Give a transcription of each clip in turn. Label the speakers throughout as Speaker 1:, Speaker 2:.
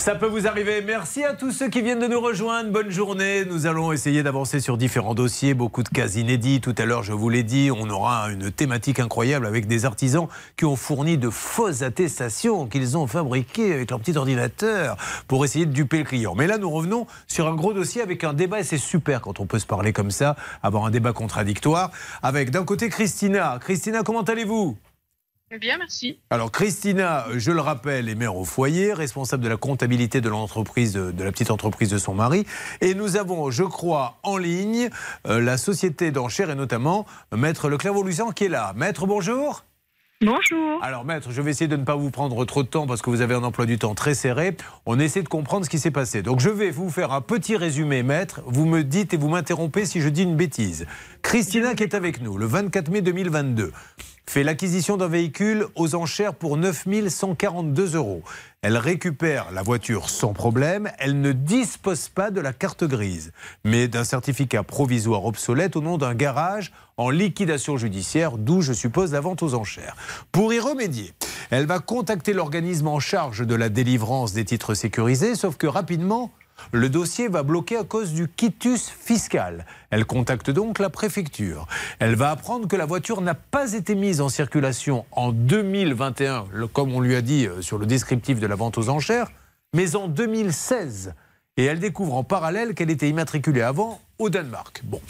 Speaker 1: Ça peut vous arriver. Merci à tous ceux qui viennent de nous rejoindre. Bonne journée. Nous allons essayer d'avancer sur différents dossiers, beaucoup de cas inédits. Tout à l'heure, je vous l'ai dit, on aura une thématique incroyable avec des artisans qui ont fourni de fausses attestations qu'ils ont fabriquées avec leur petit ordinateur pour essayer de duper le client. Mais là, nous revenons sur un gros dossier avec un débat et c'est super quand on peut se parler comme ça, avoir un débat contradictoire. Avec d'un côté Christina. Christina, comment allez-vous?
Speaker 2: Bien, merci.
Speaker 1: Alors Christina, je le rappelle, est mère au foyer, responsable de la comptabilité de l'entreprise, de la petite entreprise de son mari. Et nous avons, je crois, en ligne euh, la société d'enchères et notamment Maître Leclerc-Voluisant qui est là. Maître, bonjour.
Speaker 2: Bonjour.
Speaker 1: Alors maître, je vais essayer de ne pas vous prendre trop de temps parce que vous avez un emploi du temps très serré. On essaie de comprendre ce qui s'est passé. Donc je vais vous faire un petit résumé, maître. Vous me dites et vous m'interrompez si je dis une bêtise. Christina qui est avec nous le 24 mai 2022 fait l'acquisition d'un véhicule aux enchères pour 9 142 euros. Elle récupère la voiture sans problème. Elle ne dispose pas de la carte grise, mais d'un certificat provisoire obsolète au nom d'un garage en liquidation judiciaire, d'où je suppose la vente aux enchères. Pour y remédier, elle va contacter l'organisme en charge de la délivrance des titres sécurisés, sauf que rapidement, le dossier va bloquer à cause du quitus fiscal. Elle contacte donc la préfecture. Elle va apprendre que la voiture n'a pas été mise en circulation en 2021, comme on lui a dit euh, sur le descriptif de la vente aux enchères, mais en 2016. Et elle découvre en parallèle qu'elle était immatriculée avant au Danemark. Bon,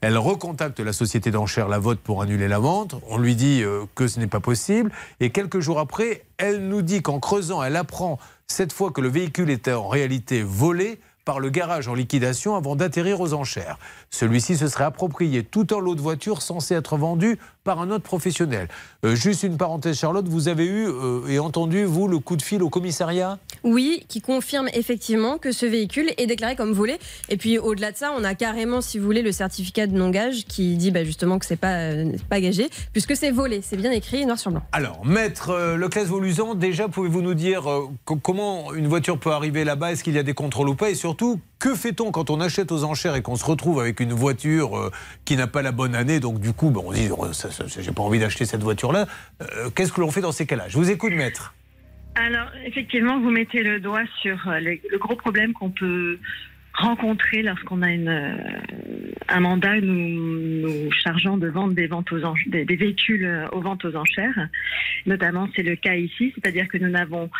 Speaker 1: elle recontacte la société d'enchères La Vote pour annuler la vente. On lui dit euh, que ce n'est pas possible. Et quelques jours après, elle nous dit qu'en creusant, elle apprend cette fois que le véhicule était en réalité volé par le garage en liquidation avant d'atterrir aux enchères. Celui-ci se serait approprié tout un lot de voitures censé être vendu par un autre professionnel. Euh, juste une parenthèse, Charlotte, vous avez eu euh, et entendu, vous, le coup de fil au commissariat?
Speaker 3: Oui, qui confirme effectivement que ce véhicule est déclaré comme volé. Et puis au-delà de ça, on a carrément, si vous voulez, le certificat de non-gage qui dit bah, justement que c'est pas, euh, pas gagé, puisque c'est volé. C'est bien écrit noir sur blanc.
Speaker 1: Alors, maître Leclerc Volusan, déjà, pouvez-vous nous dire comment une voiture peut arriver là-bas? Est-ce qu'il y a des contrôles ou pas? Et surtout, que fait-on quand on achète aux enchères et qu'on se retrouve avec une voiture qui n'a pas la bonne année Donc du coup, on dit, j'ai pas envie d'acheter cette voiture-là. Euh, qu'est-ce que l'on fait dans ces cas-là? Je vous écoute, maître.
Speaker 2: Alors, effectivement, vous mettez le doigt sur euh, le, gros problème qu'on peut rencontrer lorsqu'on a euh, un mandat nous, nous chargeant de vendre des, ventes aux des, des véhicules aux ventes aux enchères. Notamment, c'est le cas ici, c'est-à-dire que nous n'avons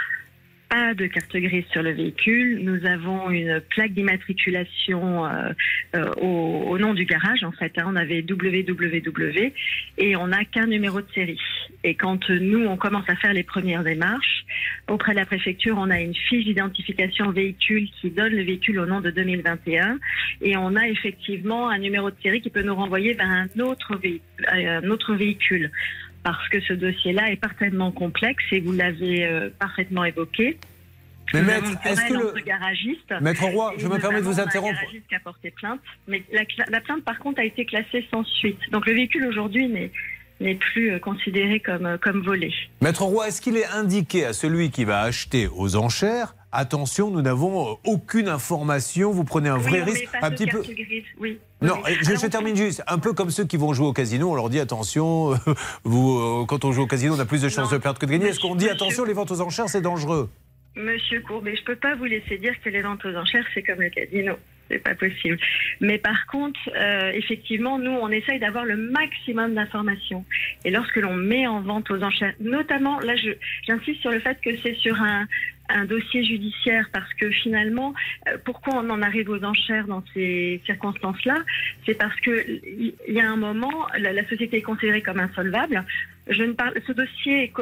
Speaker 2: pas de carte grise sur le véhicule. Nous avons une plaque d'immatriculation euh, euh, au, nom du garage. En fait, hein. on avait www et on n'a qu'un numéro de série. Et quand nous on commence à faire les premières démarches auprès de la préfecture, on a une fiche d'identification véhicule qui donne le véhicule au nom de 2021 et on a effectivement un numéro de série qui peut nous renvoyer vers un autre, un autre véhicule parce que ce dossier-là est parfaitement complexe et vous l'avez euh, parfaitement évoqué.
Speaker 1: Mais maître, est-ce que le
Speaker 2: garagiste
Speaker 1: Maître Roy, je me permets de vous interrompre.
Speaker 2: Un garagiste qui a porté plainte, mais la, plainte par contre a été classée sans suite. Donc le véhicule aujourd'hui n'est n'est plus euh, considéré comme, euh, comme volé.
Speaker 1: Maître Roy, est-ce qu'il est indiqué à celui qui va acheter aux enchères attention, nous n'avons aucune information, vous prenez un vrai risque.
Speaker 2: un
Speaker 1: petit peu.
Speaker 2: Oui.
Speaker 1: Non, je, termine juste. Un peu comme ceux qui vont jouer au casino, on leur dit attention, vous, euh, quand on joue au casino, on a plus de chances de perdre que de gagner. Est-ce qu'on dit attention, les ventes aux enchères, c'est dangereux?
Speaker 2: Monsieur Courbet, je ne peux pas vous laisser dire que les ventes aux enchères, c'est comme le casino. C'est pas possible. Mais par contre, euh, effectivement, nous, on essaye d'avoir le maximum d'informations. Et lorsque l'on met en vente aux enchères, notamment, là, j'insiste sur le fait que c'est sur un, un dossier judiciaire parce que finalement, euh, pourquoi on en arrive aux enchères dans ces circonstances-là? C'est parce que il y a un moment, la, société est considérée comme insolvable. Je ne parle, ce dossier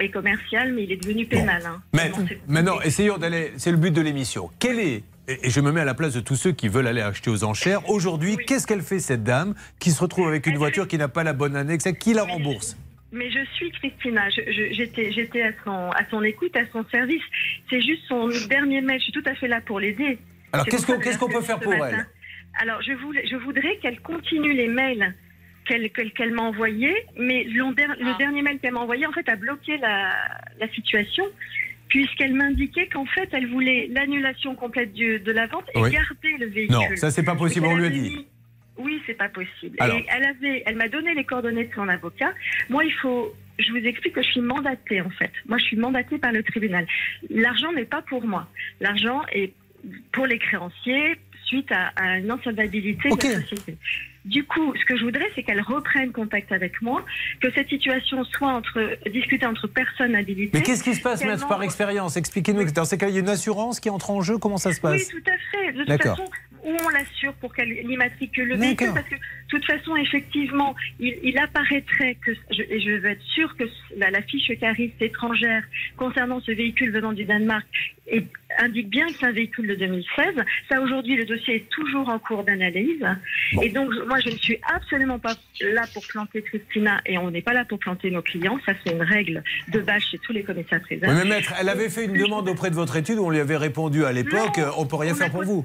Speaker 2: est, commercial, mais il est devenu pénal. Hein.
Speaker 1: Mais maintenant, essayons d'aller. C'est le but de l'émission. Quel est et je me mets à la place de tous ceux qui veulent aller acheter aux enchères. Aujourd'hui, qu'est-ce qu'elle fait cette dame qui se retrouve avec une voiture qui n'a pas la bonne année Qui la rembourse?
Speaker 2: Mais je suis Christina, j'étais à son, à son écoute, à son service. C'est juste son dernier mail, je suis tout à fait là pour l'aider.
Speaker 1: Alors qu'est-ce qu'on peut faire pour elle
Speaker 2: Alors je, voulais, je voudrais qu'elle continue les mails qu'elle qu'elle m'a envoyés, mais le, le ah. dernier mail qu'elle m'a envoyé en fait a bloqué la, la situation puisqu'elle m'indiquait qu'en fait elle voulait l'annulation complète de la vente et garder le véhicule.
Speaker 1: Non, ça c'est pas possible, on lui a dit.
Speaker 2: Oui, c'est pas possible. Et elle avait, elle m'a donné les coordonnées de son avocat. Moi, il faut je vous explique que je suis mandatée en fait. Moi, je suis mandatée par le tribunal. L'argent n'est pas pour moi. L'argent est pour les créanciers suite à, à une insolvabilité
Speaker 1: Ok.
Speaker 2: de la société. Du coup, ce que je voudrais, c'est qu'elle reprenne contact avec moi, que cette situation soit entre, discutée entre personnes habilitées.
Speaker 1: Mais qu'est-ce qui se passe, maître, par expérience? Expliquez-nous. Dans ces cas, il y a une assurance qui entre en jeu. Comment ça se
Speaker 2: Oui,
Speaker 1: passe?
Speaker 2: tout à fait. De toute façon, où on l'assure pour qu'elle l'immatricule le véhicule, parce que de toute façon, effectivement, il, il apparaîtrait que, je, et je veux être sûre que la, la fiche cariste étrangère concernant ce véhicule venant du Danemark est- indique bien que c'est un véhicule de 2016. Ça, aujourd'hui, le dossier est toujours en cours d'analyse.
Speaker 1: Bon.
Speaker 2: Et donc, moi, je ne suis absolument pas là pour planter Christina et on n'est pas là pour planter nos clients. Ça, c'est une règle de base chez tous les commissaires.
Speaker 1: Oui, mais maître, elle avait fait une demande auprès de votre étude, on lui avait répondu à l'époque, euh, on peut rien faire pour vous.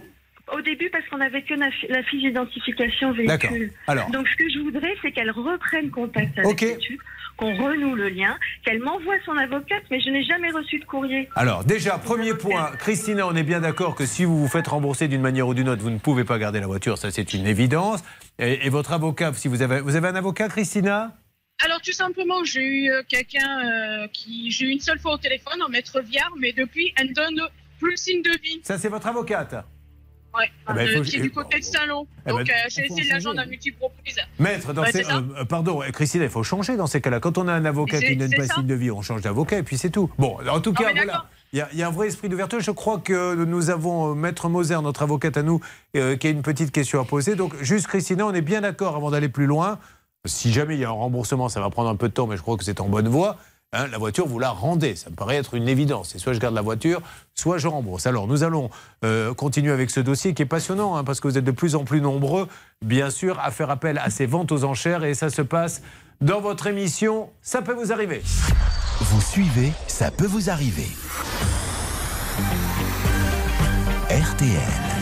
Speaker 2: Au début, parce qu'on n'avait que la, fi- la fiche d'identification
Speaker 1: D'accord.
Speaker 2: véhicule.
Speaker 1: Alors,
Speaker 2: Donc, ce que je voudrais, c'est qu'elle reprenne contact avec
Speaker 1: Ok.
Speaker 2: l'étude, qu'on renoue le lien, qu'elle m'envoie son avocate, mais je n'ai jamais reçu de courrier.
Speaker 1: alors déjà, premier point, Christina, on est bien d'accord que si vous vous faites rembourser d'une manière ou d'une autre, vous ne pouvez pas garder la voiture, ça c'est une évidence. Et, et votre avocat, si vous avez, vous avez un avocat, Christina?
Speaker 4: Alors tout simplement, j'ai eu euh, quelqu'un euh, qui j'ai eu une seule fois au téléphone, en maître Viard, mais depuis, elle ne donne plus signe de vie.
Speaker 1: Ça c'est votre avocate?
Speaker 4: Ouais,
Speaker 1: Ah
Speaker 4: euh,
Speaker 1: faut-
Speaker 4: qui est du côté de Salon.
Speaker 1: Eh ben,
Speaker 4: Donc euh, j'ai
Speaker 5: faut
Speaker 4: essayé de
Speaker 5: en
Speaker 4: la
Speaker 5: changer.
Speaker 4: joindre à multiples reprises.
Speaker 1: Maître, dans
Speaker 4: Ouais,
Speaker 1: ces,
Speaker 4: c'est ça.
Speaker 1: euh, pardon, Christina, il faut changer dans ces cas-là. Quand on a un avocat
Speaker 4: C'est-
Speaker 1: qui ne donne
Speaker 4: c'est
Speaker 1: pas signe de vie, on change d'avocat et puis c'est tout. Bon, en tout
Speaker 4: Ah,
Speaker 1: cas, voilà.
Speaker 4: d'accord.
Speaker 1: Il y, a, il y a un vrai esprit d'ouverture. Je crois que nous avons euh, Maître Moser, notre avocate à nous, euh, qui a une petite question à poser. Donc, juste Christina, on est bien d'accord avant d'aller plus loin. Si jamais il y a un remboursement, ça va prendre un peu de temps, mais je crois que c'est en bonne voie. Hein, la voiture, vous la rendez. Ça me paraît être une évidence. C'est soit je garde la voiture, soit je rembourse. Alors, nous allons euh, continuer avec ce dossier qui est passionnant, hein, parce que vous êtes de plus en plus nombreux, bien sûr, à faire appel à ces ventes aux enchères. Et ça se passe dans votre émission. Ça peut vous arriver.
Speaker 6: Vous suivez, ça peut vous arriver. RTL.